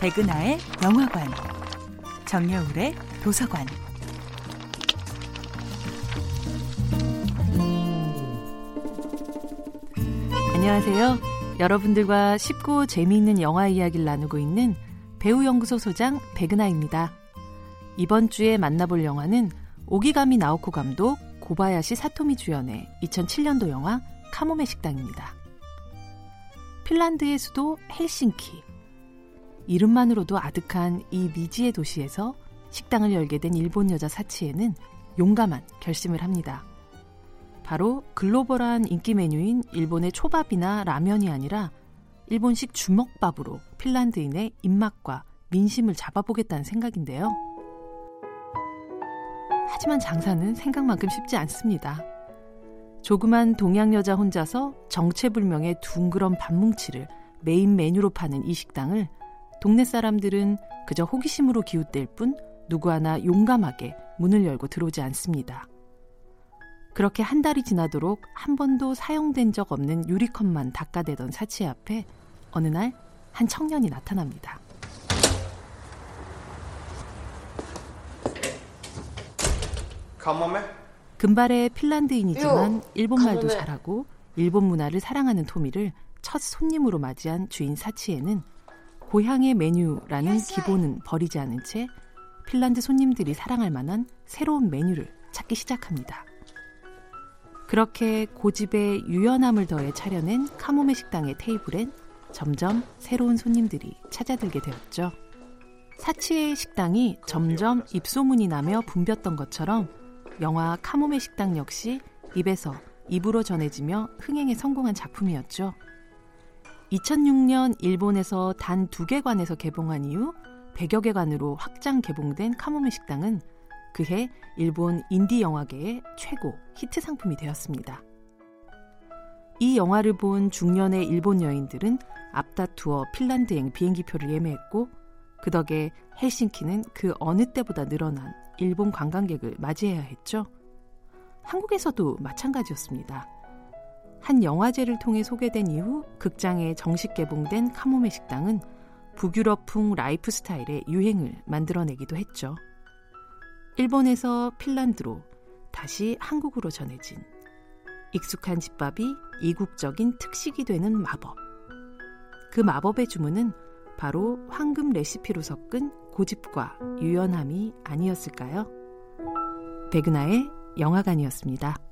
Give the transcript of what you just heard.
백은하의 영화관, 정여울의 도서관. 안녕하세요. 여러분들과 쉽고 재미있는 영화 이야기를 나누고 있는 배우연구소 소장 백은하입니다. 이번 주에 만나볼 영화는 오기가미 나오코 감독, 고바야시 사토미 주연의 2007년도 영화 카모메 식당입니다. 핀란드의 수도 헬싱키. 이름만으로도 아득한 이 미지의 도시에서 식당을 열게 된 일본 여자 사치에는 용감한 결심을 합니다. 바로 글로벌한 인기 메뉴인 일본의 초밥이나 라면이 아니라 일본식 주먹밥으로 핀란드인의 입맛과 민심을 잡아보겠다는 생각인데요. 하지만 장사는 생각만큼 쉽지 않습니다. 조그만 동양 여자 혼자서 정체불명의 둥그런 밥뭉치를 메인 메뉴로 파는 이 식당을 동네 사람들은 그저 호기심으로 기웃댈 뿐 누구 하나 용감하게 문을 열고 들어오지 않습니다. 그렇게 한 달이 지나도록 한 번도 사용된 적 없는 유리컵만 닦아대던 사치 앞에 어느 날 한 청년이 나타납니다. 금발의 핀란드인이지만 요, 일본 말도 가만해. 잘하고 일본 문화를 사랑하는 토미를 첫 손님으로 맞이한 주인 사치에는 고향의 메뉴라는. 기본은 버리지 않은 채 핀란드 손님들이 사랑할 만한 새로운 메뉴를 찾기 시작합니다. 그렇게 고집에 유연함을 더해 차려낸 카모메 식당의 테이블엔 점점 새로운 손님들이 찾아들게 되었죠. 사치의 식당이 점점 입소문이 나며 붐볐던 것처럼 영화 카모메 식당 역시 입에서 입으로 전해지며 흥행에 성공한 작품이었죠. 2006년 일본에서 단 두 개 관에서 개봉한 이후 100여 개 관으로 확장 개봉된 카모메 식당은 그해 일본 인디 영화계의 최고 히트 상품이 되었습니다. 이 영화를 본 중년의 일본 여인들은 앞다투어 핀란드행 비행기표를 예매했고 그 덕에 헬싱키는 그 어느 때보다 늘어난 일본 관광객을 맞이해야 했죠. 한국에서도 마찬가지였습니다. 한 영화제를 통해 소개된 이후 극장에 정식 개봉된 카모메 식당은 북유럽풍 라이프 스타일의 유행을 만들어내기도 했죠. 일본에서 핀란드로 다시 한국으로 전해진 익숙한 집밥이 이국적인 특식이 되는 마법. 그 마법의 주문은 바로 황금 레시피로 섞은 고집과 유연함이 아니었을까요? 백은하의 영화관이었습니다.